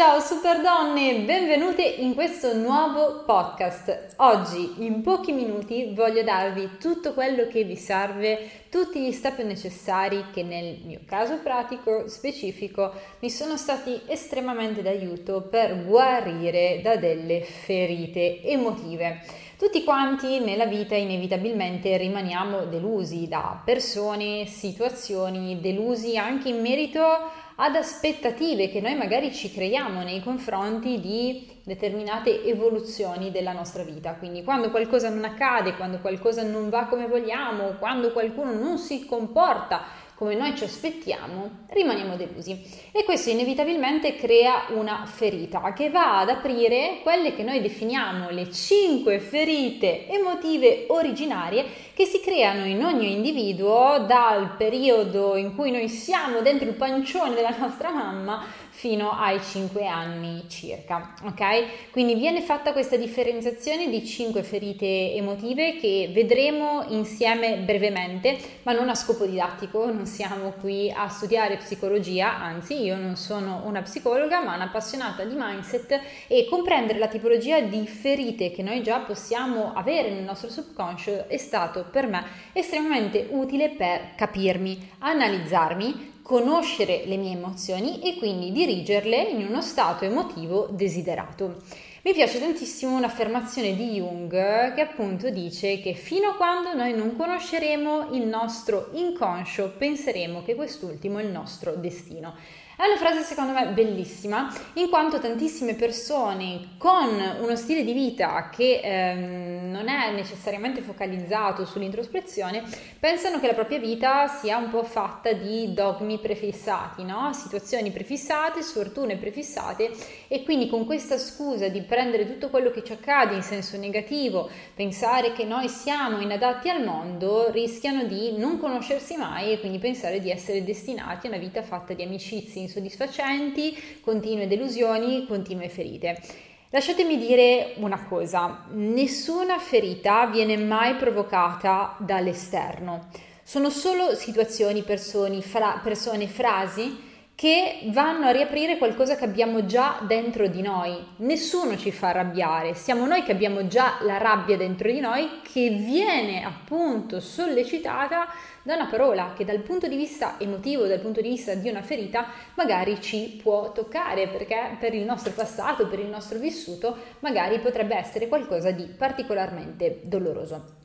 Ciao super donne, benvenute in questo nuovo podcast. Oggi in pochi minuti voglio darvi tutto quello che vi serve, tutti gli step necessari che nel mio caso pratico specifico mi sono stati estremamente d'aiuto per guarire da delle ferite emotive. Tutti quanti nella vita inevitabilmente rimaniamo delusi da persone, situazioni, delusi anche in merito ad aspettative che noi magari ci creiamo nei confronti di determinate evoluzioni della nostra vita. Quindi quando qualcosa non accade, quando qualcosa non va come vogliamo, quando qualcuno non si comporta come noi ci aspettiamo, rimaniamo delusi. E questo inevitabilmente crea una ferita che va ad aprire quelle che noi definiamo le cinque ferite emotive originarie che si creano in ogni individuo dal periodo in cui noi siamo dentro il pancione della nostra mamma fino ai 5 anni circa, ok? Quindi viene fatta questa differenziazione di 5 ferite emotive che vedremo insieme brevemente, ma non a scopo didattico, non siamo qui a studiare psicologia, anzi io non sono una psicologa, ma un'appassionata di mindset e comprendere la tipologia di ferite che noi già possiamo avere nel nostro subconscio è stato per me estremamente utile per capirmi, analizzarmi, conoscere le mie emozioni e quindi dirigerle in uno stato emotivo desiderato. Mi piace tantissimo un'affermazione di Jung che appunto dice che fino a quando noi non conosceremo il nostro inconscio penseremo che quest'ultimo è il nostro destino. È una frase secondo me bellissima, in quanto tantissime persone con uno stile di vita che ehm, non è necessariamente focalizzato sull'introspezione pensano che la propria vita sia un po' fatta di dogmi prefissati, no? situazioni prefissate, sfortune prefissate e quindi con questa scusa di prendere tutto quello che ci accade in senso negativo, pensare che noi siamo inadatti al mondo, rischiano di non conoscersi mai e quindi pensare di essere destinati a una vita fatta di amicizie insoddisfacenti, continue delusioni, continue ferite. Lasciatemi dire una cosa, nessuna ferita viene mai provocata dall'esterno, sono solo situazioni, persone, fra, persone frasi che vanno a riaprire qualcosa che abbiamo già dentro di noi. Nessuno ci fa arrabbiare, siamo noi che abbiamo già la rabbia dentro di noi che viene appunto sollecitata da una parola che dal punto di vista emotivo, dal punto di vista di una ferita, magari ci può toccare perché per il nostro passato, per il nostro vissuto, magari potrebbe essere qualcosa di particolarmente doloroso.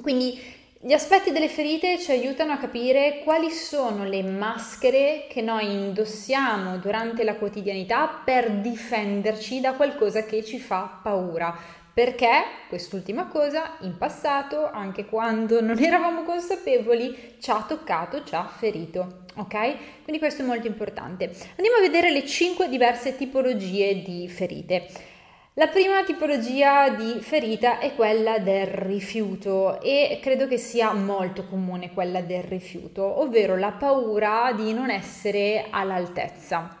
Quindi gli aspetti delle ferite ci aiutano a capire quali sono le maschere che noi indossiamo durante la quotidianità per difenderci da qualcosa che ci fa paura. Perché quest'ultima cosa in passato, anche quando non eravamo consapevoli, ci ha toccato, ci ha ferito. Ok? Quindi questo è molto importante. Andiamo a vedere le cinque diverse tipologie di ferite. La prima tipologia di ferita è quella del rifiuto e credo che sia molto comune quella del rifiuto, ovvero la paura di non essere all'altezza.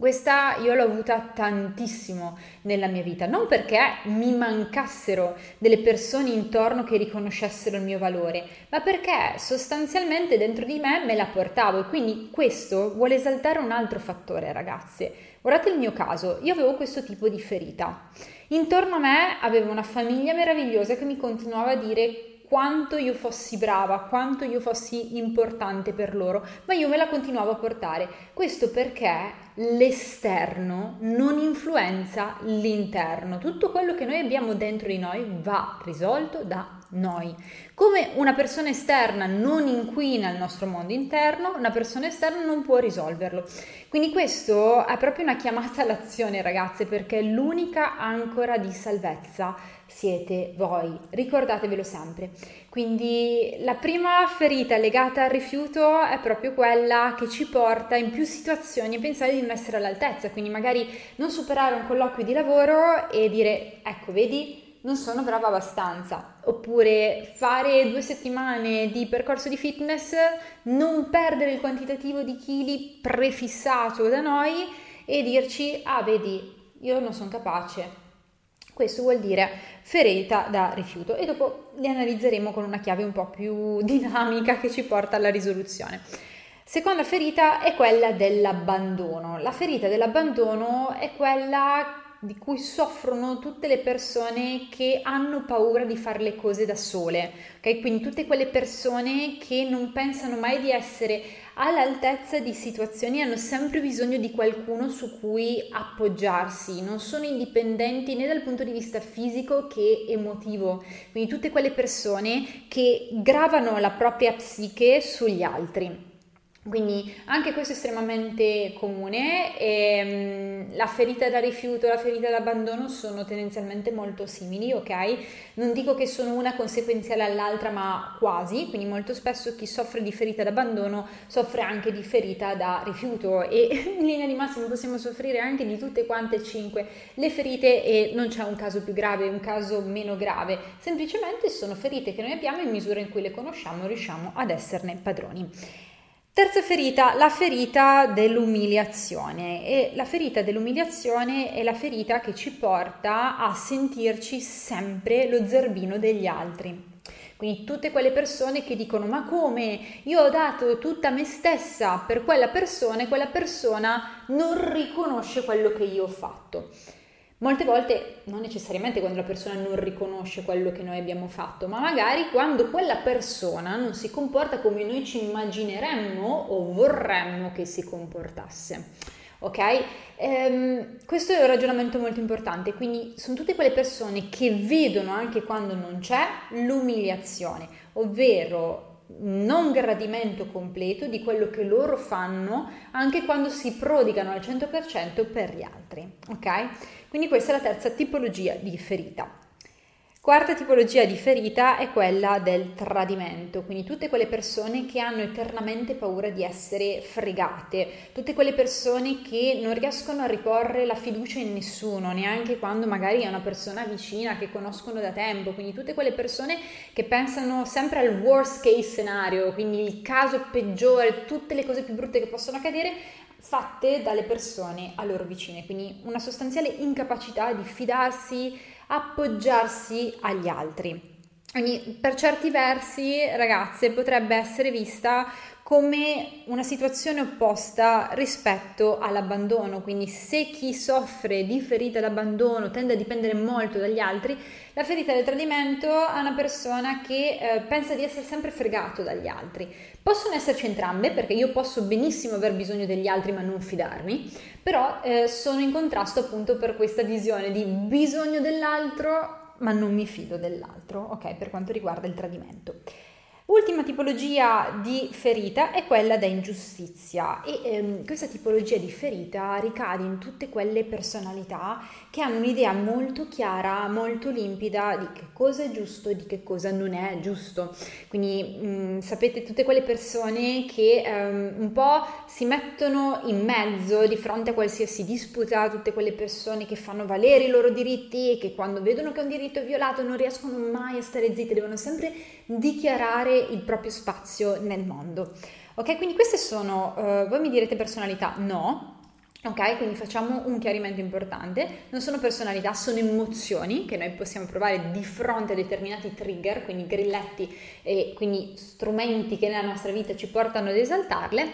Questa io l'ho avuta tantissimo nella mia vita, non perché mi mancassero delle persone intorno che riconoscessero il mio valore, ma perché sostanzialmente dentro di me me la portavo e quindi questo vuole esaltare un altro fattore, ragazze. Guardate il mio caso, io avevo questo tipo di ferita. Intorno a me avevo una famiglia meravigliosa che mi continuava a dire quanto io fossi brava, quanto io fossi importante per loro, ma io me la continuavo a portare. Questo perché l'esterno non influenza l'interno. Tutto quello che noi abbiamo dentro di noi va risolto da noi. Come una persona esterna non inquina il nostro mondo interno, una persona esterna non può risolverlo. Quindi questo è proprio una chiamata all'azione, ragazze, perché l'unica ancora di salvezza siete voi. Ricordatevelo sempre. Quindi la prima ferita legata al rifiuto è proprio quella che ci porta in più situazioni a pensare di non essere all'altezza, quindi magari non superare un colloquio di lavoro e dire ecco, vedi, non sono brava abbastanza, oppure fare due settimane di percorso di fitness, non perdere il quantitativo di chili prefissato da noi e dirci ah vedi, io non sono capace. Questo vuol dire ferita da rifiuto e dopo li analizzeremo con una chiave un po' più dinamica che ci porta alla risoluzione. Seconda ferita è quella dell'abbandono. La ferita dell'abbandono è quella di cui soffrono tutte le persone che hanno paura di fare le cose da sole, ok? Quindi tutte quelle persone che non pensano mai di essere all'altezza di situazioni hanno sempre bisogno di qualcuno su cui appoggiarsi, non sono indipendenti né dal punto di vista fisico che emotivo. Quindi tutte quelle persone che gravano la propria psiche sugli altri. Quindi anche questo è estremamente comune e um, la ferita da rifiuto e la ferita d'abbandono sono tendenzialmente molto simili, ok? Non dico che sono una conseguenziale all'altra, ma quasi, quindi molto spesso chi soffre di ferita d'abbandono soffre anche di ferita da rifiuto e in linea di massima possiamo soffrire anche di tutte quante e cinque le ferite e non c'è un caso più grave, un caso meno grave, semplicemente sono ferite che noi abbiamo in misura in cui le conosciamo riusciamo ad esserne padroni. Terza ferita, la ferita dell'umiliazione. E la ferita dell'umiliazione è la ferita che ci porta a sentirci sempre lo zerbino degli altri. Quindi tutte quelle persone che dicono ma come io ho dato tutta me stessa per quella persona e quella persona non riconosce quello che io ho fatto. Molte volte non necessariamente quando la persona non riconosce quello che noi abbiamo fatto, ma magari quando quella persona non si comporta come noi ci immagineremmo o vorremmo che si comportasse. Ok? Ehm, questo è un ragionamento molto importante, quindi sono tutte quelle persone che vedono anche quando non c'è l'umiliazione, ovvero non gradimento completo di quello che loro fanno anche quando si prodigano al 100% per gli altri, ok? Quindi questa è la terza tipologia di ferita. Quarta tipologia di ferita è quella del tradimento, quindi tutte quelle persone che hanno eternamente paura di essere fregate, tutte quelle persone che non riescono a riporre la fiducia in nessuno, neanche quando magari è una persona vicina che conoscono da tempo, quindi tutte quelle persone che pensano sempre al worst case scenario, quindi il caso peggiore, tutte le cose più brutte che possono accadere, fatte dalle persone a loro vicine, quindi una sostanziale incapacità di fidarsi, appoggiarsi agli altri. Per certi versi, ragazze, potrebbe essere vista come una situazione opposta rispetto all'abbandono, quindi se chi soffre di ferita d'abbandono tende a dipendere molto dagli altri, la ferita del tradimento è una persona che eh, pensa di essere sempre fregato dagli altri. Possono esserci entrambe, perché io posso benissimo aver bisogno degli altri ma non fidarmi, però eh, sono in contrasto appunto per questa visione di bisogno dell'altro ma non mi fido dell'altro, ok, per quanto riguarda il tradimento. Ultima tipologia di ferita è quella da ingiustizia e ehm, questa tipologia di ferita ricade in tutte quelle personalità che hanno un'idea molto chiara, molto limpida di che cosa è giusto e di che cosa non è giusto. Quindi mh, mm, sapete tutte quelle persone che ehm, un po' si mettono in mezzo di fronte a qualsiasi disputa, tutte quelle persone che fanno valere i loro diritti e che quando vedono che un diritto è violato non riescono mai a stare zitte, devono sempre dichiarare il proprio spazio nel mondo. Ok, quindi queste sono, uh, voi mi direte personalità? No. Ok, quindi facciamo un chiarimento importante. Non sono personalità, sono emozioni che noi possiamo provare di fronte a determinati trigger, quindi grilletti e quindi strumenti che nella nostra vita ci portano ad esaltarle,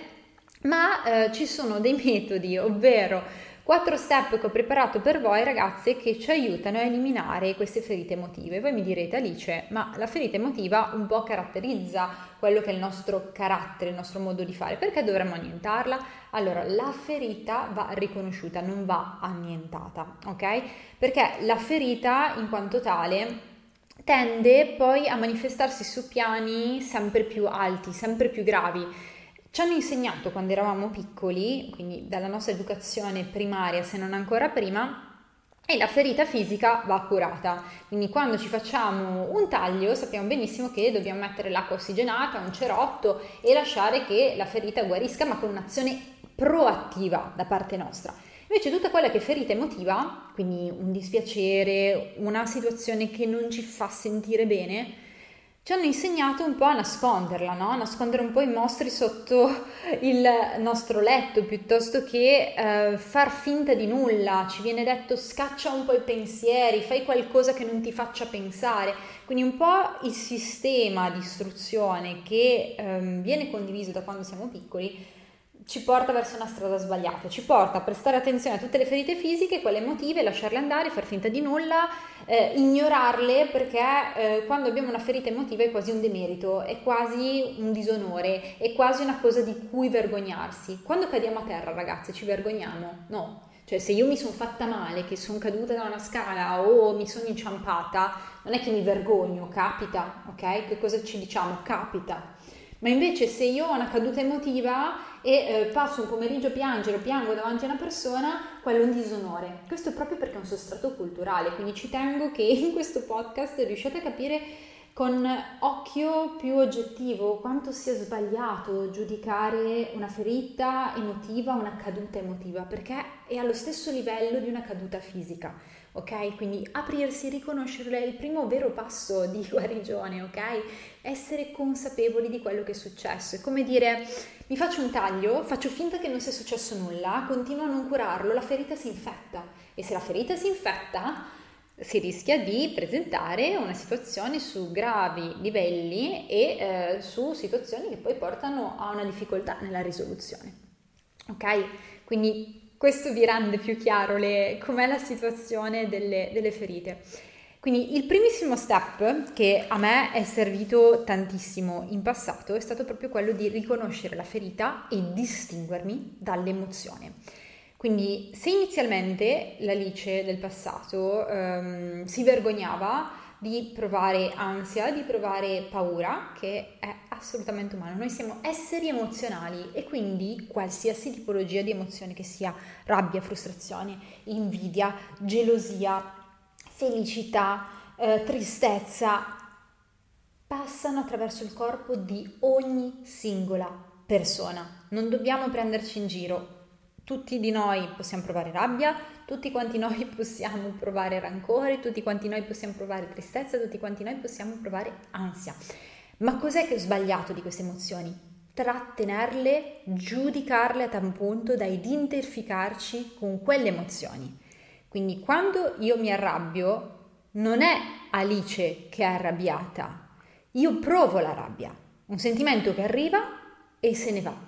ma eh, ci sono dei metodi, ovvero Quattro step che ho preparato per voi ragazze che ci aiutano a eliminare queste ferite emotive. Voi mi direte Alice, ma la ferita emotiva un po' caratterizza quello che è il nostro carattere, il nostro modo di fare, perché dovremmo annientarla? Allora, la ferita va riconosciuta, non va annientata, ok? Perché la ferita in quanto tale tende poi a manifestarsi su piani sempre più alti, sempre più gravi ci hanno insegnato quando eravamo piccoli, quindi dalla nostra educazione primaria se non ancora prima, e la ferita fisica va curata. Quindi quando ci facciamo un taglio sappiamo benissimo che dobbiamo mettere l'acqua ossigenata, un cerotto e lasciare che la ferita guarisca, ma con un'azione proattiva da parte nostra. Invece tutta quella che è ferita emotiva, quindi un dispiacere, una situazione che non ci fa sentire bene, ci hanno insegnato un po' a nasconderla, no? a nascondere un po' i mostri sotto il nostro letto piuttosto che eh, far finta di nulla. Ci viene detto scaccia un po' i pensieri, fai qualcosa che non ti faccia pensare. Quindi un po' il sistema di istruzione che eh, viene condiviso da quando siamo piccoli ci porta verso una strada sbagliata, ci porta a prestare attenzione a tutte le ferite fisiche, quelle emotive, lasciarle andare, far finta di nulla, eh, ignorarle perché eh, quando abbiamo una ferita emotiva è quasi un demerito, è quasi un disonore, è quasi una cosa di cui vergognarsi. Quando cadiamo a terra ragazze ci vergogniamo? No. Cioè se io mi sono fatta male, che sono caduta da una scala o mi sono inciampata, non è che mi vergogno, capita, ok? Che cosa ci diciamo? Capita. Ma invece se io ho una caduta emotiva e eh, passo un pomeriggio a piangere o piango davanti a una persona, quello è un disonore. Questo è proprio perché è un sostrato culturale, quindi ci tengo che in questo podcast riusciate a capire con occhio più oggettivo quanto sia sbagliato giudicare una ferita emotiva, una caduta emotiva, perché è allo stesso livello di una caduta fisica ok? Quindi aprirsi, riconoscerle è il primo vero passo di guarigione, ok? Essere consapevoli di quello che è successo. È come dire, mi faccio un taglio, faccio finta che non sia successo nulla, continuo a non curarlo, la ferita si infetta. E se la ferita si infetta, si rischia di presentare una situazione su gravi livelli e eh, su situazioni che poi portano a una difficoltà nella risoluzione. Ok? Quindi questo vi rende più chiaro le, com'è la situazione delle, delle ferite. Quindi il primissimo step che a me è servito tantissimo in passato è stato proprio quello di riconoscere la ferita e distinguermi dall'emozione. Quindi se inizialmente l'Alice del passato um, si vergognava di provare ansia, di provare paura, che è assolutamente umano. Noi siamo esseri emozionali e quindi qualsiasi tipologia di emozione che sia rabbia, frustrazione, invidia, gelosia, felicità, eh, tristezza, passano attraverso il corpo di ogni singola persona. Non dobbiamo prenderci in giro. Tutti di noi possiamo provare rabbia, tutti quanti noi possiamo provare rancore, tutti quanti noi possiamo provare tristezza, tutti quanti noi possiamo provare ansia. Ma cos'è che è sbagliato di queste emozioni? Trattenerle, giudicarle a tal punto da identificarci con quelle emozioni. Quindi quando io mi arrabbio, non è Alice che è arrabbiata, io provo la rabbia, un sentimento che arriva e se ne va.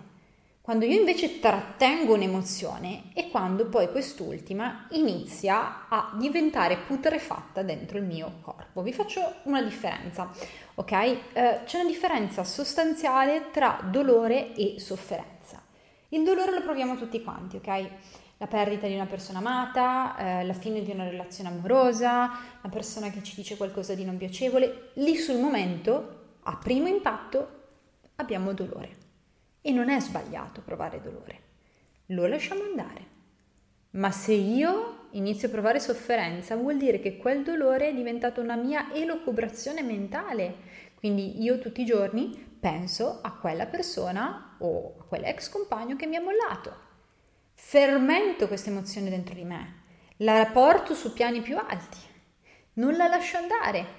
Quando io invece trattengo un'emozione è quando poi quest'ultima inizia a diventare putrefatta dentro il mio corpo. Vi faccio una differenza, ok? Eh, c'è una differenza sostanziale tra dolore e sofferenza. Il dolore lo proviamo tutti quanti, ok? La perdita di una persona amata, eh, la fine di una relazione amorosa, una persona che ci dice qualcosa di non piacevole. Lì sul momento, a primo impatto, abbiamo dolore. E non è sbagliato provare dolore, lo lasciamo andare. Ma se io inizio a provare sofferenza, vuol dire che quel dolore è diventato una mia elocubrazione mentale. Quindi io tutti i giorni penso a quella persona o a quell'ex compagno che mi ha mollato. Fermento questa emozione dentro di me, la porto su piani più alti, non la lascio andare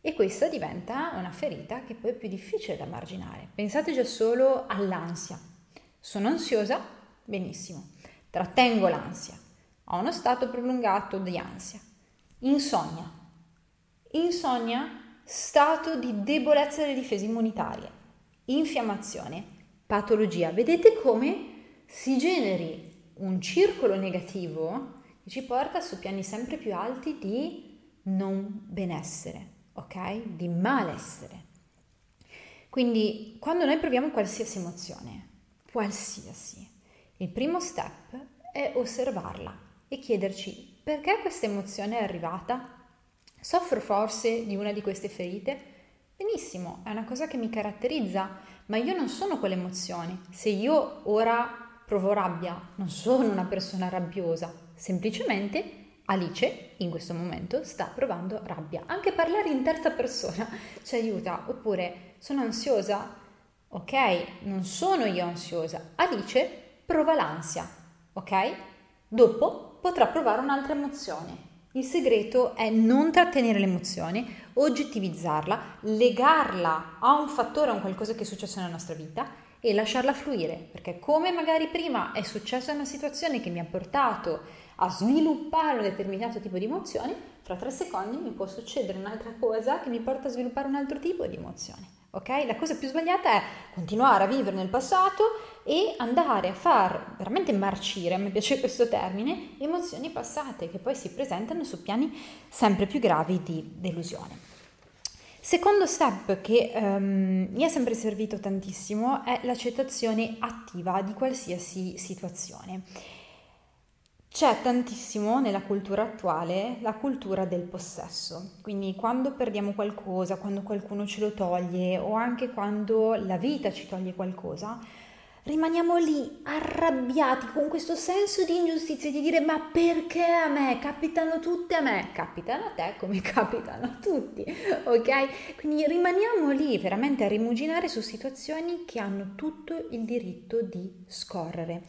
e questa diventa una ferita che poi è più difficile da marginare. Pensate già solo all'ansia. Sono ansiosa? Benissimo. Trattengo l'ansia. Ho uno stato prolungato di ansia. Insonnia. Insonnia, stato di debolezza delle difese immunitarie. Infiammazione, patologia. Vedete come si generi un circolo negativo che ci porta su piani sempre più alti di non benessere ok? Di malessere. Quindi quando noi proviamo qualsiasi emozione, qualsiasi, il primo step è osservarla e chiederci perché questa emozione è arrivata? Soffro forse di una di queste ferite? Benissimo, è una cosa che mi caratterizza, ma io non sono quell'emozione. Se io ora provo rabbia, non sono una persona rabbiosa, semplicemente Alice in questo momento sta provando rabbia. Anche parlare in terza persona ci aiuta. Oppure sono ansiosa? Ok, non sono io ansiosa. Alice prova l'ansia. Ok? Dopo potrà provare un'altra emozione. Il segreto è non trattenere l'emozione, oggettivizzarla, legarla a un fattore, a un qualcosa che è successo nella nostra vita e lasciarla fluire, perché come magari prima è successa una situazione che mi ha portato a sviluppare un determinato tipo di emozioni, fra tre secondi mi può succedere un'altra cosa che mi porta a sviluppare un altro tipo di emozione. ok? La cosa più sbagliata è continuare a vivere nel passato e andare a far veramente marcire, a me piace questo termine, emozioni passate che poi si presentano su piani sempre più gravi di delusione. Secondo step che um, mi è sempre servito tantissimo è l'accettazione attiva di qualsiasi situazione. C'è tantissimo nella cultura attuale la cultura del possesso, quindi quando perdiamo qualcosa, quando qualcuno ce lo toglie o anche quando la vita ci toglie qualcosa, rimaniamo lì arrabbiati con questo senso di ingiustizia di dire ma perché a me? Capitano tutte a me. Capitano a te come capitano a tutti ok? Quindi rimaniamo lì veramente a rimuginare su situazioni che hanno tutto il diritto di scorrere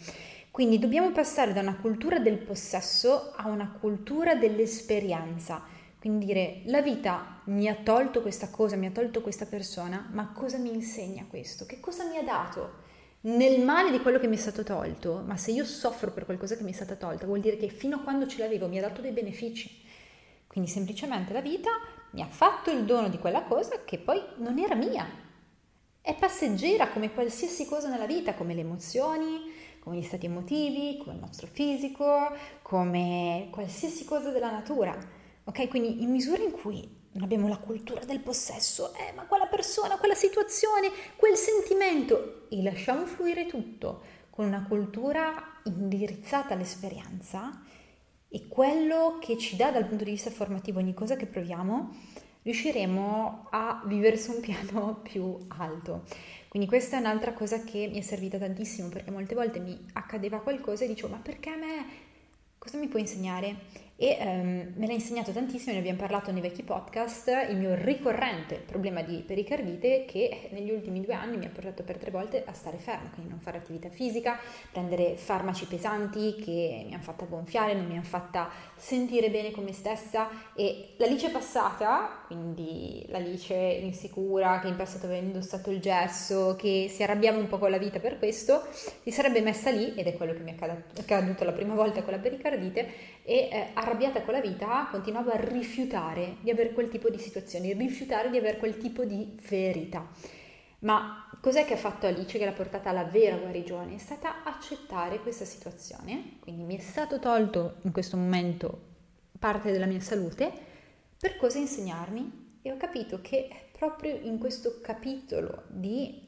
quindi dobbiamo passare da una cultura del possesso a una cultura dell'esperienza. Quindi dire la vita mi ha tolto questa cosa, mi ha tolto questa persona, ma cosa mi insegna questo? Che cosa mi ha dato? Nel male di quello che mi è stato tolto, ma se io soffro per qualcosa che mi è stata tolta, vuol dire che fino a quando ce l'avevo mi ha dato dei benefici. Quindi semplicemente la vita mi ha fatto il dono di quella cosa che poi non era mia. È passeggera come qualsiasi cosa nella vita, come le emozioni, come gli stati emotivi, come il nostro fisico, come qualsiasi cosa della natura. Ok? Quindi in misura in cui non abbiamo la cultura del possesso, eh, ma quella persona, quella situazione, quel sentimento, e lasciamo fluire tutto con una cultura indirizzata all'esperienza e quello che ci dà dal punto di vista formativo ogni cosa che proviamo, riusciremo a vivere su un piano più alto. Quindi questa è un'altra cosa che mi è servita tantissimo perché molte volte mi accadeva qualcosa e dicevo ma perché a me? Cosa mi puoi insegnare? E um, me l'ha insegnato tantissimo, ne abbiamo parlato nei vecchi podcast, il mio ricorrente problema di pericardite che negli ultimi due anni mi ha portato per tre volte a stare fermo, quindi non fare attività fisica, prendere farmaci pesanti che mi hanno fatta gonfiare, non mi hanno fatta sentire bene con me stessa. E l'Alice passata, quindi l'Alice insicura che in passato aveva indossato il gesso, che si arrabbiava un po' con la vita per questo, si sarebbe messa lì, ed è quello che mi è accaduto la prima volta con la pericardite, e eh, arrabbiata con la vita continuavo a rifiutare di avere quel tipo di situazioni, rifiutare di avere quel tipo di verità. Ma cos'è che ha fatto Alice che l'ha portata alla vera guarigione? È stata accettare questa situazione, quindi mi è stato tolto in questo momento parte della mia salute, per cosa insegnarmi? E ho capito che proprio in questo capitolo di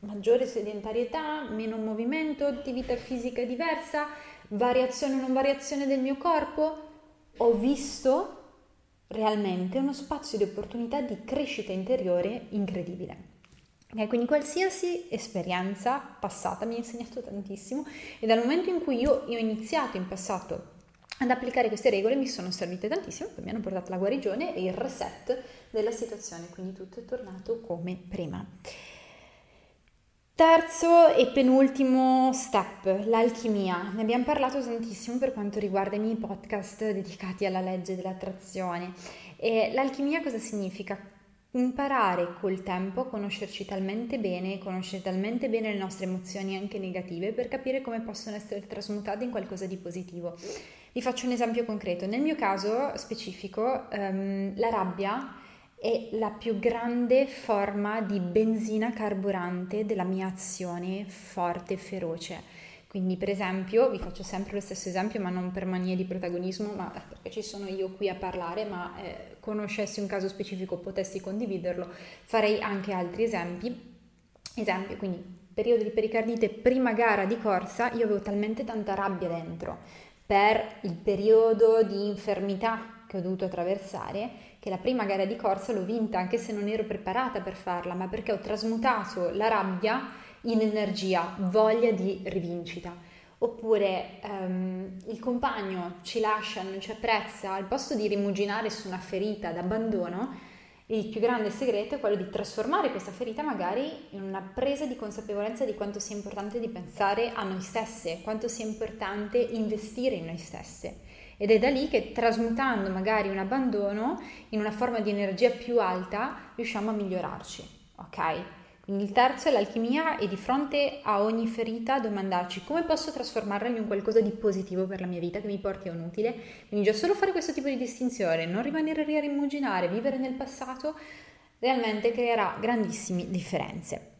maggiore sedentarietà, meno movimento, attività fisica diversa, variazione o non variazione del mio corpo, ho visto realmente uno spazio di opportunità di crescita interiore incredibile. Okay, quindi qualsiasi esperienza passata mi ha insegnato tantissimo e dal momento in cui io, io ho iniziato in passato ad applicare queste regole mi sono servite tantissimo, poi mi hanno portato alla guarigione e il reset della situazione, quindi tutto è tornato come prima. Terzo e penultimo step, l'alchimia. Ne abbiamo parlato tantissimo per quanto riguarda i miei podcast dedicati alla legge dell'attrazione. E l'alchimia cosa significa? Imparare col tempo a conoscerci talmente bene, conoscere talmente bene le nostre emozioni anche negative per capire come possono essere trasmutate in qualcosa di positivo. Vi faccio un esempio concreto. Nel mio caso specifico, um, la rabbia è la più grande forma di benzina carburante della mia azione forte e feroce. Quindi, per esempio, vi faccio sempre lo stesso esempio, ma non per manie di protagonismo, ma perché ci sono io qui a parlare, ma eh, conoscessi un caso specifico, potessi condividerlo, farei anche altri esempi. Esempio, quindi, periodo di pericardite, prima gara di corsa, io avevo talmente tanta rabbia dentro per il periodo di infermità che ho dovuto attraversare che la prima gara di corsa l'ho vinta anche se non ero preparata per farla, ma perché ho trasmutato la rabbia in energia, voglia di rivincita. Oppure um, il compagno ci lascia, non ci apprezza, al posto di rimuginare su una ferita d'abbandono, il più grande segreto è quello di trasformare questa ferita magari in una presa di consapevolezza di quanto sia importante di pensare a noi stesse, quanto sia importante investire in noi stesse. Ed è da lì che trasmutando magari un abbandono in una forma di energia più alta riusciamo a migliorarci, ok? Il terzo è l'alchimia e di fronte a ogni ferita domandarci come posso trasformarla in qualcosa di positivo per la mia vita che mi porti a un utile. Quindi già solo fare questo tipo di distinzione, non rimanere lì a rimuginare, vivere nel passato, realmente creerà grandissime differenze.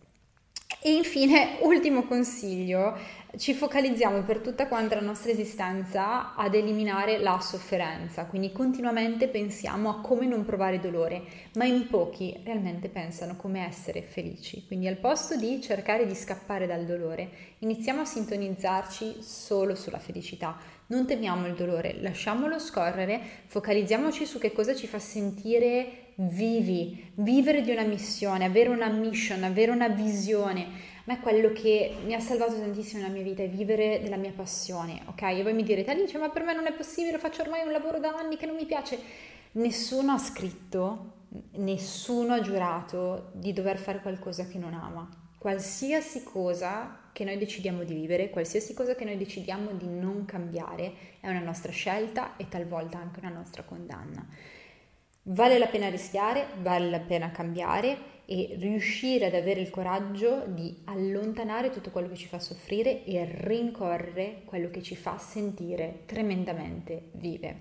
E infine, ultimo consiglio, ci focalizziamo per tutta quanta la nostra esistenza ad eliminare la sofferenza, quindi continuamente pensiamo a come non provare dolore, ma in pochi realmente pensano come essere felici. Quindi al posto di cercare di scappare dal dolore, iniziamo a sintonizzarci solo sulla felicità. Non temiamo il dolore, lasciamolo scorrere, focalizziamoci su che cosa ci fa sentire vivi, vivere di una missione, avere una mission, avere una visione. A me quello che mi ha salvato tantissimo nella mia vita è vivere della mia passione, ok? E voi mi direte, Alice, ma per me non è possibile, faccio ormai un lavoro da anni che non mi piace. Nessuno ha scritto, nessuno ha giurato di dover fare qualcosa che non ama. Qualsiasi cosa che noi decidiamo di vivere, qualsiasi cosa che noi decidiamo di non cambiare, è una nostra scelta e talvolta anche una nostra condanna. Vale la pena rischiare, vale la pena cambiare e riuscire ad avere il coraggio di allontanare tutto quello che ci fa soffrire e rincorrere quello che ci fa sentire tremendamente vive.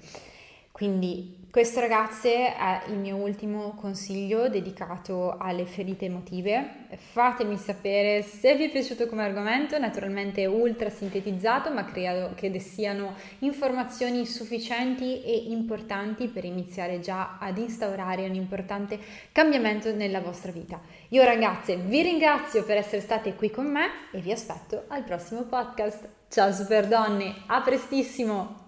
Quindi questo ragazze è il mio ultimo consiglio dedicato alle ferite emotive. Fatemi sapere se vi è piaciuto come argomento, naturalmente ultra sintetizzato, ma credo che siano informazioni sufficienti e importanti per iniziare già ad instaurare un importante cambiamento nella vostra vita. Io ragazze vi ringrazio per essere state qui con me e vi aspetto al prossimo podcast. Ciao super donne, a prestissimo!